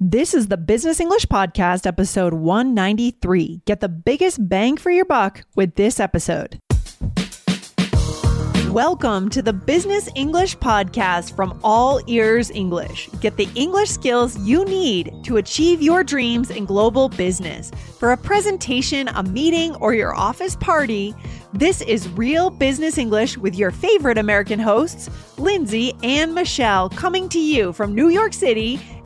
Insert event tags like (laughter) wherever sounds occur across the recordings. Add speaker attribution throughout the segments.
Speaker 1: This is the Business English Podcast, episode 193. Get the biggest bang for your buck with this episode. Welcome to the Business English Podcast from All Ears English. Get the English skills you need to achieve your dreams in global business. For a presentation, a meeting, or your office party, this is Real Business English with your favorite American hosts, Lindsay and Michelle, coming to you from New York City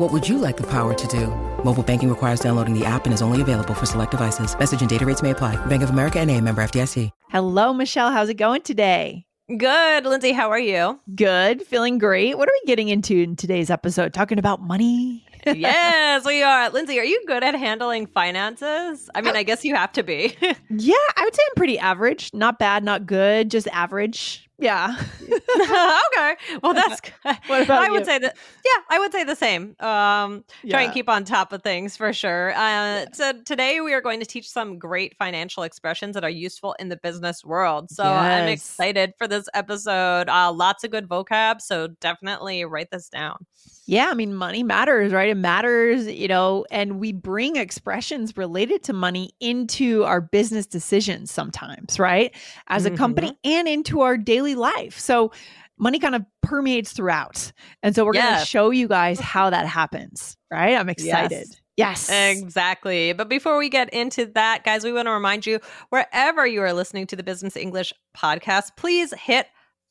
Speaker 2: What would you like the power to do? Mobile banking requires downloading the app and is only available for select devices. Message and data rates may apply. Bank of America and a member FDIC.
Speaker 1: Hello, Michelle. How's it going today?
Speaker 3: Good. Lindsay, how are you?
Speaker 1: Good. Feeling great. What are we getting into in today's episode? Talking about money? (laughs) (laughs)
Speaker 3: yes, we are. Lindsay, are you good at handling finances? I mean, I guess you have to be. (laughs)
Speaker 1: yeah, I would say I'm pretty average. Not bad, not good, just average. Yeah. (laughs)
Speaker 3: okay. Well, that's. (laughs)
Speaker 1: What about
Speaker 3: I would
Speaker 1: you?
Speaker 3: say that. Yeah, I would say the same. Um, Try and keep on top of things for sure. Uh, So today we are going to teach some great financial expressions that are useful in the business world. So I'm excited for this episode. Uh, lots of good vocab. So definitely write this down.
Speaker 1: Yeah, I mean, money matters, right? It matters, you know, and we bring expressions related to money into our business decisions sometimes, right? As a company and into our daily life. So money kind of permeates throughout. And so we're going to show you guys how that happens, right? I'm excited. Yes.
Speaker 3: Exactly. But before we get into that, guys, we want to remind you wherever you are listening to the Business English podcast, please hit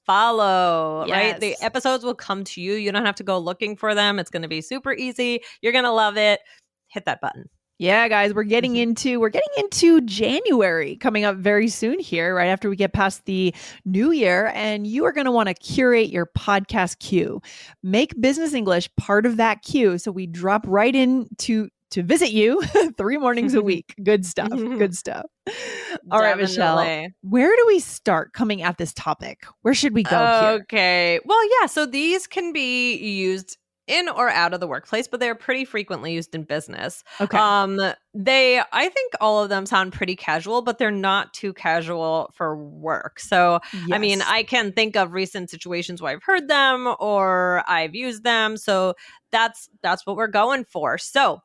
Speaker 3: follow, right? The episodes will come to you. You don't have to go looking for them. It's going to be super easy. You're going to love it. Hit that button.
Speaker 1: Yeah, guys, we're getting into we're getting into January coming up very soon here, right after we get past the new year, and you are going to want to curate your podcast queue. Make business English part of that queue, so we drop right in to to visit you (laughs) three mornings a (laughs) week. Good stuff. Good stuff. (laughs) All right, Michelle. Where do we start coming at this topic? Where should we go here?
Speaker 3: Okay. Well, yeah. So these can be used in or out of the workplace, but they're pretty frequently used in business.
Speaker 1: Okay.
Speaker 3: Um, they, I think all of them sound pretty casual, but they're not too casual for work. So, I mean, I can think of recent situations where I've heard them or I've used them. So that's that's what we're going for. So,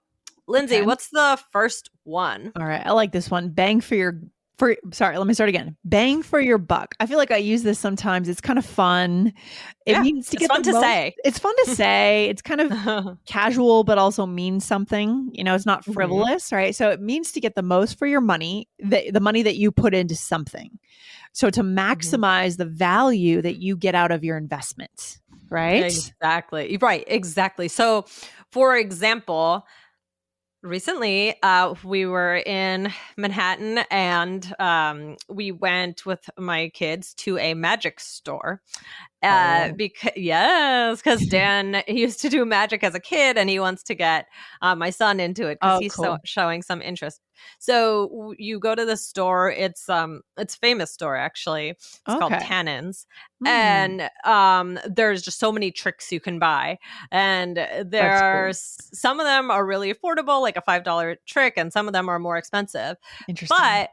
Speaker 3: Lindsay,
Speaker 1: Okay.
Speaker 3: what's the first one?
Speaker 1: All right, I like this one. Bang for your for sorry, let me start again. Bang for your buck. I feel like I use this sometimes. It's kind of fun. It
Speaker 3: Yeah,
Speaker 1: means to
Speaker 3: it's
Speaker 1: get
Speaker 3: fun to
Speaker 1: most-
Speaker 3: say.
Speaker 1: It's fun to say. It's kind of (laughs) casual but also means something. You know, it's not frivolous, right? So it means to get the most for your money, the, the money that you put into something. So to
Speaker 3: Mm-hmm.
Speaker 1: maximize the value that you get out of your investment, right?
Speaker 3: Exactly. Right. Exactly. So, for example, recently uh, we were in Manhattan and um, we went with my kids to a magic store. Uh,
Speaker 1: Oh.
Speaker 3: because yes, because (laughs) Dan he used to do magic as a kid, and he wants to get uh, my son into it because
Speaker 1: Oh,
Speaker 3: he's so, showing some interest. So w- you go to the store. It's um, it's a famous store actually. It's called Tannen's,
Speaker 1: Hmm.
Speaker 3: and um there's just so many tricks you can buy and there there's some of them are really affordable like a five dollar trick and some of them are more expensive
Speaker 1: interesting.
Speaker 3: but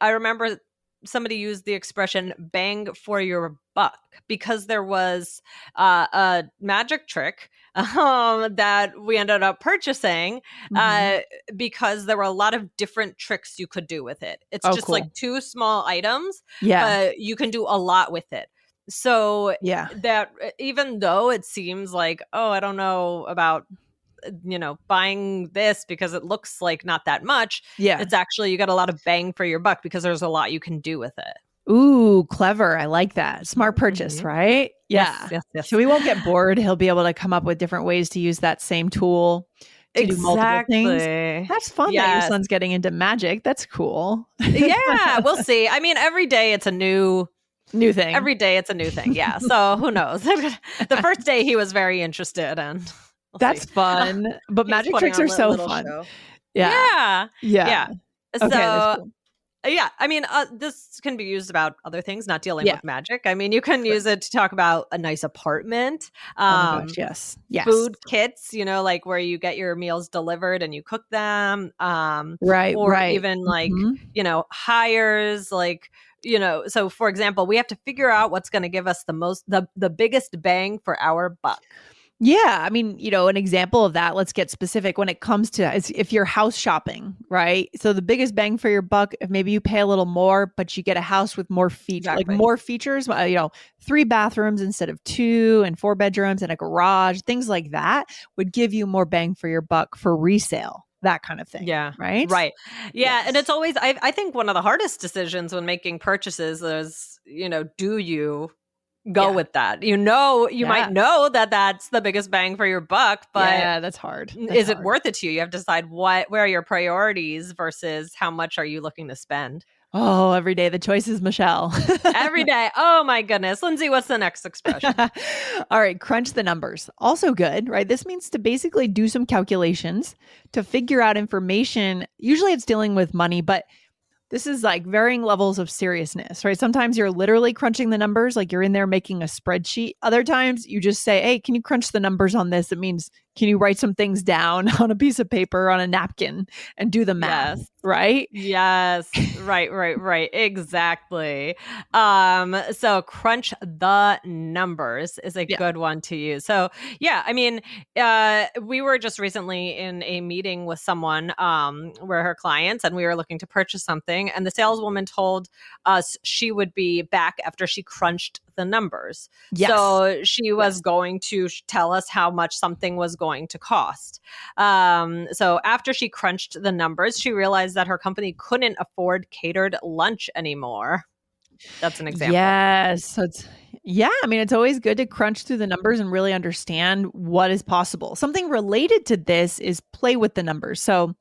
Speaker 3: i remember somebody used the expression bang for your buck because there was uh, a magic trick (laughs) um, that we ended up purchasing
Speaker 1: Mhm.
Speaker 3: uh, because there were a lot of different tricks you could do with it. It's
Speaker 1: Oh,
Speaker 3: just
Speaker 1: cool.
Speaker 3: like two small items,
Speaker 1: yeah.
Speaker 3: but you can do a lot with it. So
Speaker 1: yeah.
Speaker 3: that even though it seems like oh i don't know about you know buying this because it looks like not that much
Speaker 1: Yeah.
Speaker 3: it's actually you get a lot of bang for your buck because there's a lot you can do with it
Speaker 1: Ooh, clever. I like that. Smart purchase,
Speaker 3: Mhm.
Speaker 1: right? Yeah.
Speaker 3: yes yes, yes.
Speaker 1: So he won't get bored. He'll be able to come up with different ways to use that same tool to do multiple things.
Speaker 3: exactly
Speaker 1: That's fun that your son's getting into magic. That's cool.
Speaker 3: yeah we'll (laughs) see i mean every day it's a new
Speaker 1: New thing.
Speaker 3: every day it's a new thing yeah so who knows (laughs) the first day he was very interested and (laughs)
Speaker 1: That's
Speaker 3: see.
Speaker 1: fun. But magic tricks are so fun.
Speaker 3: show.
Speaker 1: Yeah.
Speaker 3: Yeah.
Speaker 1: Yeah.
Speaker 3: Yeah.
Speaker 1: Okay,
Speaker 3: so
Speaker 1: cool.
Speaker 3: yeah, I mean, uh, this can be used about other things, not dealing
Speaker 1: Yeah.
Speaker 3: with magic. I mean, you can use it to talk about a nice apartment,
Speaker 1: Oh
Speaker 3: um,
Speaker 1: gosh, yes. Yes.
Speaker 3: food kits, you know, like where you get your meals delivered and you cook them, um,
Speaker 1: Right.
Speaker 3: or
Speaker 1: right.
Speaker 3: even like
Speaker 1: Mhm.
Speaker 3: you know hires, like you know. So, for example, we have to figure out what's going to give us the most, the the biggest bang for our buck.
Speaker 1: Yeah, I mean, you know, an example of that, let's get specific when it comes to if you're house shopping, right? So the biggest bang for your buck, if maybe you pay a little more, but you get a house with more features,
Speaker 3: Exactly.
Speaker 1: like more features, uh, you know, three bathrooms instead of two and four bedrooms and a garage, things like that would give you more bang for your buck for resale, that kind of thing.
Speaker 3: Yeah.
Speaker 1: Right.
Speaker 3: Right. Yeah. And it's always, I, I think one of the hardest decisions when making purchases is, you know, do you go
Speaker 1: Yeah.
Speaker 3: with that? You know, you
Speaker 1: Yeah.
Speaker 3: might know that that's the biggest bang for your buck, but
Speaker 1: yeah, that's hard. That's
Speaker 3: is it worth it to you? You have to decide what, where are your priorities versus how much are you looking to spend
Speaker 1: Oh, every day the choice is Michelle.
Speaker 3: every (laughs) day. Oh my goodness. Lindsay, what's the next expression? (laughs)
Speaker 1: All right, crunch the numbers. Also good, right? This means to basically do some calculations to figure out information. Usually it's dealing with money, but this is like varying levels of seriousness, right? Sometimes you're literally crunching the numbers, like you're in there making a spreadsheet. Other times you just say, Hey, can you crunch the numbers on this? It means, can you write some things down (laughs) on a piece of paper, on a napkin, and do the math,
Speaker 3: Yes.
Speaker 1: right?
Speaker 3: Yes, right, right, right. Exactly. Um, so crunch the numbers is a
Speaker 1: Yeah.
Speaker 3: good one to use. So yeah, I mean, uh, we were just recently in a meeting with someone um where her clients and we were looking to purchase something, and the saleswoman told us she would be back after she crunched the numbers.
Speaker 1: Yes.
Speaker 3: So she was
Speaker 1: Yes.
Speaker 3: going to tell us how much something was going to cost. Um, so after she crunched the numbers, she realized that her company couldn't afford catered lunch anymore. That's an example.
Speaker 1: Yes. So it's yeah, I mean it's always good to crunch through the numbers and really understand what is possible. Something related to this is play with the numbers. So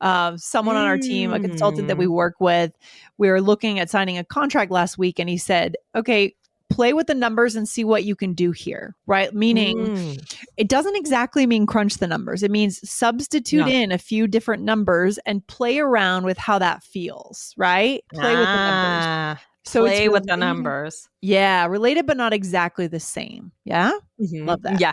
Speaker 1: uh, someone on our team, a consultant that we work with, we were looking at signing a contract last week, and he said, "Okay, play with the numbers and see what you can do here." Right? Meaning,
Speaker 3: Mm.
Speaker 1: it doesn't exactly mean crunch the numbers. It means substitute
Speaker 3: No.
Speaker 1: in a few different numbers and play around with how that feels. Right? Play with the numbers.
Speaker 3: Ah,
Speaker 1: So it's
Speaker 3: play with the numbers.
Speaker 1: yeah, related but not exactly the same. Yeah.
Speaker 3: Mhm.
Speaker 1: Love that.
Speaker 3: Yeah.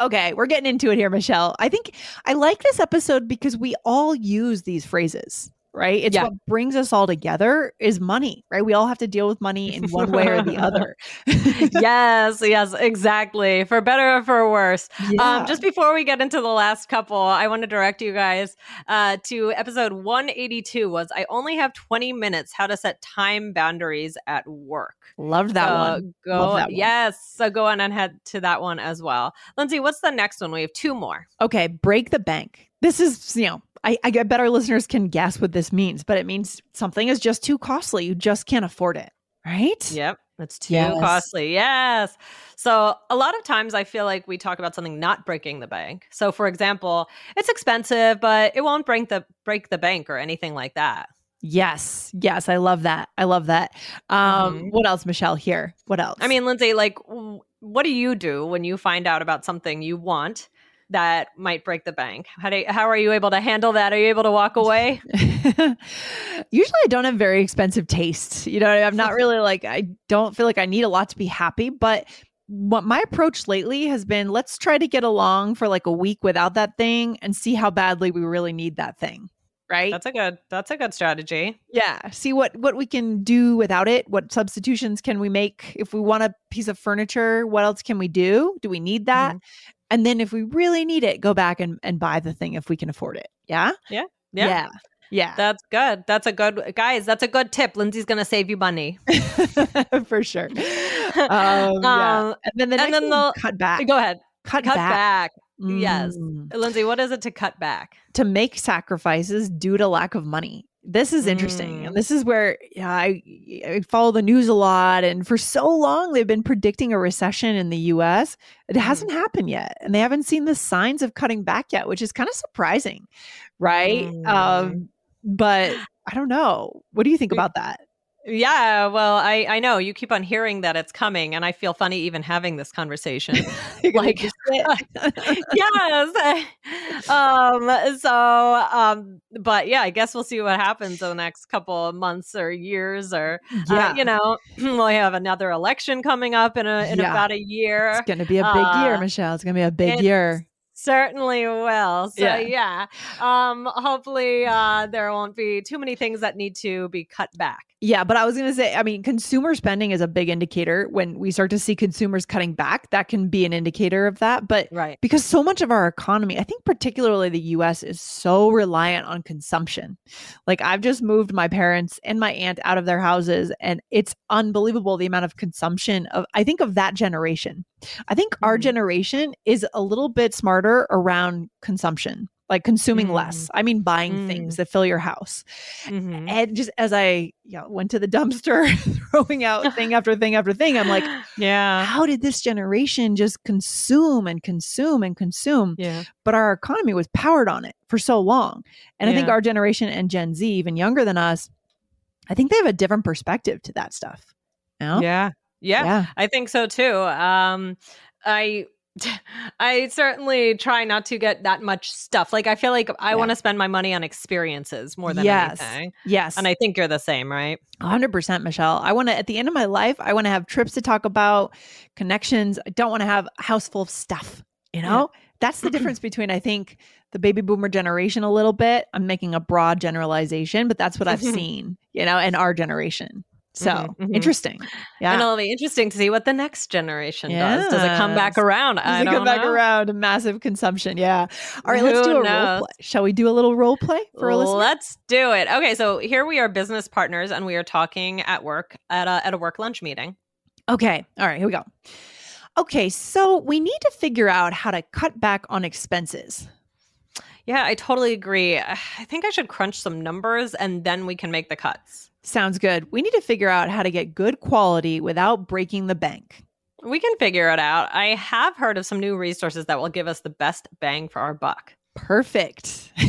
Speaker 1: Okay, we're getting into it here, Michelle. I think I like this episode because we all use these phrases, right? It's
Speaker 3: Yeah.
Speaker 1: what brings us all together is money, right? We all have to deal with money in one way or the (laughs) other. (laughs)
Speaker 3: yes, yes, exactly. For better or for worse.
Speaker 1: Yeah.
Speaker 3: Um, just before we get into the last couple, I want to direct you guys uh, to episode 182 was I only have 20 minutes how to set time boundaries at work.
Speaker 1: Loved that
Speaker 3: So
Speaker 1: one.
Speaker 3: Go,
Speaker 1: Love that one.
Speaker 3: Yes. So go on and head to that one as well. Lindsay, what's the next one? We have two more.
Speaker 1: Okay, break the bank. This is, you know, I, I bet our listeners can guess what this means, but it means something is just too costly. You just can't afford it, right?
Speaker 3: Yep. It's too
Speaker 1: Yes.
Speaker 3: costly. Yes. So a lot of times I feel like we talk about something not breaking the bank. So for example, it's expensive, but it won't break the break the bank or anything like that.
Speaker 1: Yes. Yes. I love that. I love that. Um,
Speaker 3: Mhm.
Speaker 1: what else, Michelle? Here. What else?
Speaker 3: I mean, Lindsay, like w- what do you do when you find out about something you want that might break the bank? How do how are you able to handle that? Are you able to walk away? (laughs)
Speaker 1: Usually I don't have very expensive tastes. You know, I'm not really like I don't feel like I need a lot to be happy, but what my approach lately has been let's try to get along for like a week without that thing and see how badly we really need that thing. Right?
Speaker 3: That's a good that's a good strategy.
Speaker 1: yeah, see what what we can do without it. What substitutions can we make if we want a piece of furniture? What else can we do? Do we need that? Mm-hmm. And then if we really need it, go back and and buy the thing if we can afford it. Yeah?
Speaker 3: Yeah.
Speaker 1: Yeah. Yeah.
Speaker 3: That's good. That's a good guys. That's a good tip. Lindsay's gonna save you money. (laughs)
Speaker 1: for sure. (laughs) Um, yeah.
Speaker 3: Um,
Speaker 1: And then the
Speaker 3: and
Speaker 1: next
Speaker 3: then the-
Speaker 1: cut back.
Speaker 3: Go ahead.
Speaker 1: Cut,
Speaker 3: cut
Speaker 1: back.
Speaker 3: back. Yes.
Speaker 1: Mm.
Speaker 3: Lindsay, what is it to cut back?
Speaker 1: To make sacrifices due to lack of money. This is interesting.
Speaker 3: Mm.
Speaker 1: And this is where yeah, I, I follow the news a lot. And for so long, they've been predicting a recession in the US. It
Speaker 3: Mm.
Speaker 1: hasn't happened yet. And they haven't seen the signs of cutting back yet, which is kind of surprising. Right.
Speaker 3: Mm.
Speaker 1: Um, but I don't know. What do you think about that?
Speaker 3: Yeah, well, I I know you keep on hearing that it's coming, and I feel funny even having this conversation. (laughs) Like- (laughs) yes. (laughs) Um. So. Um. But yeah, I guess we'll see what happens in the next couple of months or years, or
Speaker 1: yeah.
Speaker 3: uh, you know, (clears throat) we'll have another election coming up in a in
Speaker 1: Yeah.
Speaker 3: about a year.
Speaker 1: it's gonna be a big year,
Speaker 3: uh,
Speaker 1: Michelle. It's gonna be a big year.
Speaker 3: Certainly will. So
Speaker 1: Yeah.
Speaker 3: yeah. Um. Hopefully, uh, there won't be too many things that need to be cut back.
Speaker 1: Yeah, but I was going to say, I mean, consumer spending is a big indicator. When we start to see consumers cutting back, that can be an indicator of that. But
Speaker 3: Right.
Speaker 1: because so much of our economy, I think particularly the US, is so reliant on consumption. Like, I've just moved my parents and my aunt out of their houses, and it's unbelievable the amount of consumption of, I think, of that generation. I think our
Speaker 3: Mhm.
Speaker 1: generation is a little bit smarter around consumption. Like consuming
Speaker 3: Mm.
Speaker 1: less. I mean, buying things that fill your house
Speaker 3: Mhm.
Speaker 1: and just as I you know, went to the dumpster, (laughs) throwing out (laughs) thing after thing after thing, I'm like,
Speaker 3: yeah.
Speaker 1: how did this generation just consume and consume and consume?
Speaker 3: Yeah.
Speaker 1: But our economy was powered on it for so long. And I think our generation and Gen Z, even younger than us, I think they have a different perspective to that stuff. You know?
Speaker 3: Yeah. Yeah.
Speaker 1: Yeah.
Speaker 3: I think so too. Um, I I certainly try not to get that much stuff. Like I feel like I
Speaker 1: Yeah.
Speaker 3: want to spend my money on experiences more than
Speaker 1: Yes.
Speaker 3: anything.
Speaker 1: Yes.
Speaker 3: And I think you're the same, right?
Speaker 1: 100% Michelle. I want to at the end of my life, I want to have trips to talk about, connections. I don't want to have a house full of stuff, you know? That's the difference between I think the baby boomer generation a little bit. I'm making a broad generalization, but that's what I've (laughs) seen, you know, in our generation. So,
Speaker 3: Mhm, mhm.
Speaker 1: interesting. Yeah.
Speaker 3: And it'll be interesting to see what the next generation does. Does it come back around?
Speaker 1: Does
Speaker 3: I
Speaker 1: it come back
Speaker 3: know.
Speaker 1: around massive consumption. Yeah. All right, let's do a role play. Shall we do a little role play for a listener?
Speaker 3: Let's do it. Okay, so here we are business partners and we are talking at work at a at a work lunch meeting.
Speaker 1: Okay. All right, here we go. Okay, so we need to figure out how to cut back on expenses.
Speaker 3: Yeah, I totally agree. (sighs) I think I should crunch some numbers and then we can make the cuts.
Speaker 1: Sounds good. We need to figure out how to get good quality without breaking the bank.
Speaker 3: We can figure it out. I have heard of some new resources that will give us the best bang for our buck.
Speaker 1: Perfect. (laughs)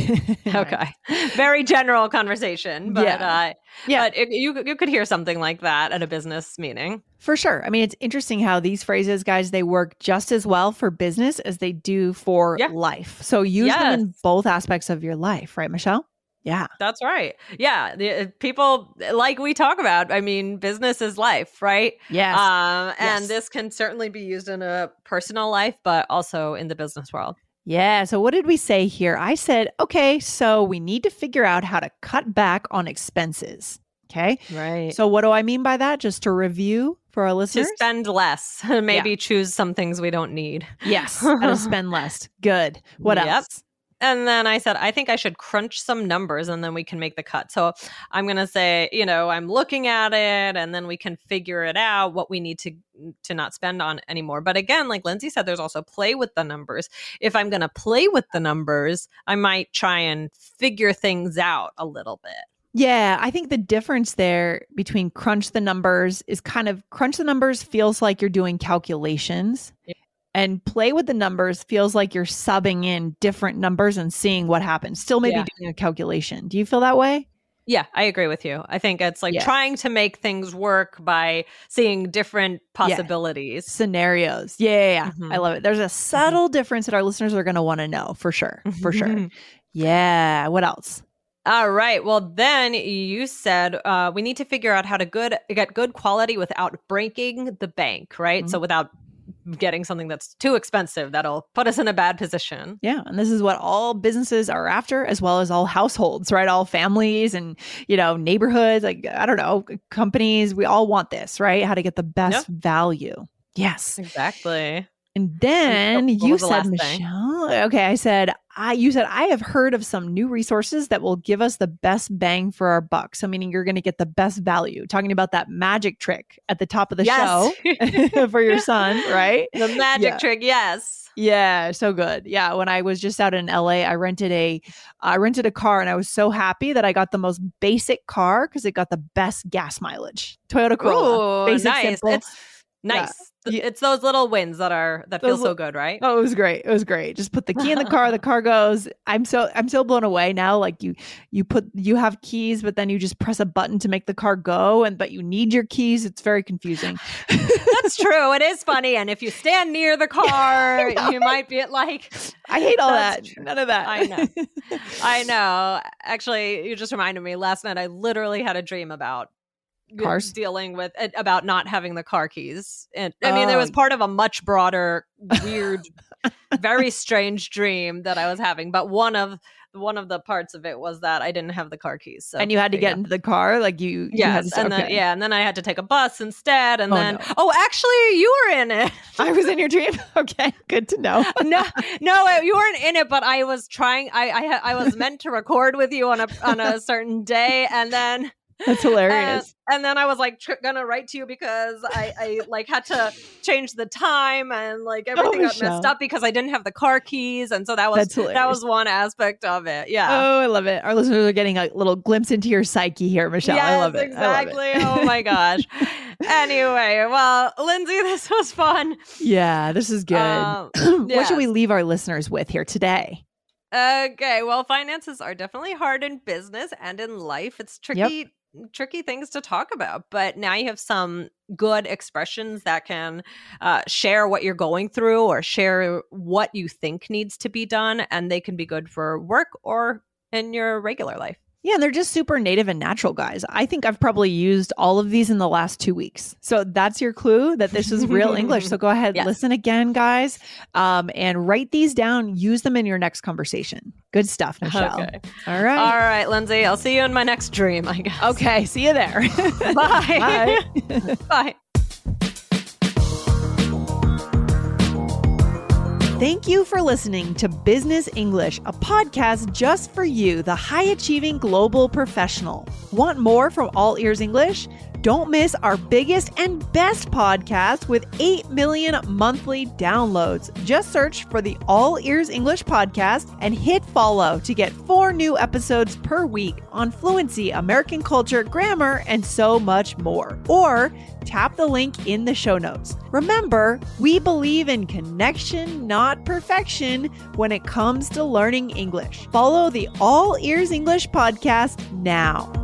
Speaker 3: Okay. Very general conversation, but
Speaker 1: Yeah.
Speaker 3: uh
Speaker 1: Yeah.
Speaker 3: but it, you you could hear something like that at a business meeting.
Speaker 1: For sure. I mean, it's interesting how these phrases, guys, they work just as well for business as they do for
Speaker 3: Yeah.
Speaker 1: life. So use them in both aspects of your life, right, Michelle? Yeah.
Speaker 3: That's right. Yeah, the, uh, people like we talk about. I mean, business is life, right?
Speaker 1: Yes.
Speaker 3: Um, and
Speaker 1: Yes.
Speaker 3: this can certainly be used in a personal life, but also in the business world.
Speaker 1: yeah. So, what did we say here? I said, okay, so we need to figure out how to cut back on expenses. Okay.
Speaker 3: Right.
Speaker 1: So, what do I mean by that? Just to review for our
Speaker 3: to
Speaker 1: listeners?
Speaker 3: spend less, (laughs) maybe choose some things we don't need.
Speaker 1: yes. (laughs) How to spend less. Good. What
Speaker 3: Yep.
Speaker 1: else?
Speaker 3: And then I said, I think I should crunch some numbers and then we can make the cut. So I'm going to say, you know, I'm looking at it and then we can figure it out what we need to to not spend on anymore. But again, like Lindsay said, there's also play with the numbers. If I'm going to play with the numbers, I might try and figure things out a little bit.
Speaker 1: Yeah, I think the difference there between crunch the numbers is kind of crunch the numbers feels like you're doing calculations.
Speaker 3: Yeah.
Speaker 1: And play with the numbers feels like you're subbing in different numbers and seeing what happens. Still maybe
Speaker 3: Yeah.
Speaker 1: doing a calculation. Do you feel that way?
Speaker 3: Yeah, I agree with you. I think it's like
Speaker 1: Yeah.
Speaker 3: trying to make things work by seeing different possibilities.
Speaker 1: Scenarios. Yeah, yeah, yeah. I
Speaker 3: mm-hmm.
Speaker 1: love it. There's a mm-hmm. subtle difference that our listeners are going to want to know for sure. For sure. (laughs) Yeah. What else?
Speaker 3: All right. Well, then you said uh, we need to figure out how to good get good quality without breaking the bank, right? So mm-hmm. without getting something that's too expensive that'll put us in a bad position.
Speaker 1: Yeah. And this is what all businesses are after, as well as all households, right? All families and, you know, neighborhoods, like, I don't know, companies. We all want this, right? How to get the best value. Yes.
Speaker 3: Exactly.
Speaker 1: And then you
Speaker 3: was the
Speaker 1: said,
Speaker 3: thing?
Speaker 1: Michelle. Okay, I said, I you said I have heard of some new resources that will give us the best bang for our buck. So meaning you're going to get the best value. Talking about that magic trick at the top of the
Speaker 3: Yes.
Speaker 1: show (laughs) for your son, right?
Speaker 3: the magic
Speaker 1: Yeah.
Speaker 3: trick, yes.
Speaker 1: Yeah, so good. Yeah, when I was just out in LA, I rented a I rented a car and I was so happy that I got the most basic car cuz it got the best gas mileage. Toyota Corolla.
Speaker 3: Ooh,
Speaker 1: Basic,
Speaker 3: nice.
Speaker 1: simple.
Speaker 3: It's nice. Th-
Speaker 1: Yeah.
Speaker 3: It's those little wins that are that feel so good, right?
Speaker 1: Oh, it was great. It was great. Just put the key in the car, the (laughs) car goes. I'm so I'm so blown away now. Like you you put you have keys, but then you just press a button to make the car go and but you need your keys. It's very confusing.
Speaker 3: That's (laughs) true. It is funny. And if you stand near the (laughs) car, you might be like,
Speaker 1: I hate all that.
Speaker 3: true.
Speaker 1: None of that.
Speaker 3: I know. I know. Actually, you just reminded me. Last night, I literally had a dream about
Speaker 1: Cars?
Speaker 3: dealing with uh, about not having the car keys. And I mean, it
Speaker 1: Oh.
Speaker 3: was part of a much broader, weird, (laughs) very strange dream that I was having. But one of one of the parts of it was that I didn't have the car keys. So
Speaker 1: and you had to get
Speaker 3: go.
Speaker 1: into the car like you you had to,
Speaker 3: and then yeah, and then I had to take a bus instead, and
Speaker 1: Oh,
Speaker 3: then
Speaker 1: no.
Speaker 3: oh, actually, you were in it.
Speaker 1: I was in your dream. (laughs) Okay, good to know. (laughs)
Speaker 3: no, no, you weren't in it, but I was trying. I I, I was meant to record with you on a on a certain day, and then
Speaker 1: That's hilarious.
Speaker 3: and then I was like tr- gonna write to you because I I like had to change the time and like everything got messed up because I didn't have the car keys, and so that was that was one aspect of it. Yeah.
Speaker 1: Oh, I love it. Our listeners are getting a little glimpse into your psyche here, Michelle. I love it. I love it.
Speaker 3: exactly. oh my gosh. (laughs) anyway, well, Lindsay, (laughs) this was fun.
Speaker 1: Yeah, this is good.
Speaker 3: Um, (clears throat)
Speaker 1: What should we leave our listeners with here today?
Speaker 3: Okay, well, finances are definitely hard in business and in life. It's tricky, tricky things to talk about. But now you have some good expressions that can uh, share what you're going through or share what you think needs to be done, and they can be good for work or in your regular life.
Speaker 1: Yeah, and they're just super native and natural guys. I think I've probably used all of these in the last two weeks. So that's your clue that this is real English. So go (laughs) ahead,
Speaker 3: Yes.
Speaker 1: listen again, guys, um, and write these down. Use them in your next conversation. Good stuff, Michelle.
Speaker 3: Okay.
Speaker 1: All right.
Speaker 3: All right, Lindsay, I'll see you in my next dream, I guess.
Speaker 1: Okay. See you there. (laughs) (laughs)
Speaker 3: Bye.
Speaker 1: Bye.
Speaker 3: Bye.
Speaker 1: Thank you for listening to Business English, a podcast just for you, the high achieving global professional. Want more from All Ears English? Don't miss our biggest and best podcast with 8 million monthly downloads. Just search for the All Ears English podcast and hit follow to get four new episodes per week on fluency, American culture, grammar, and so much more. Or tap the link in the show notes. Remember, we believe in connection, not perfection, when it comes to learning English. Follow the All Ears English podcast now.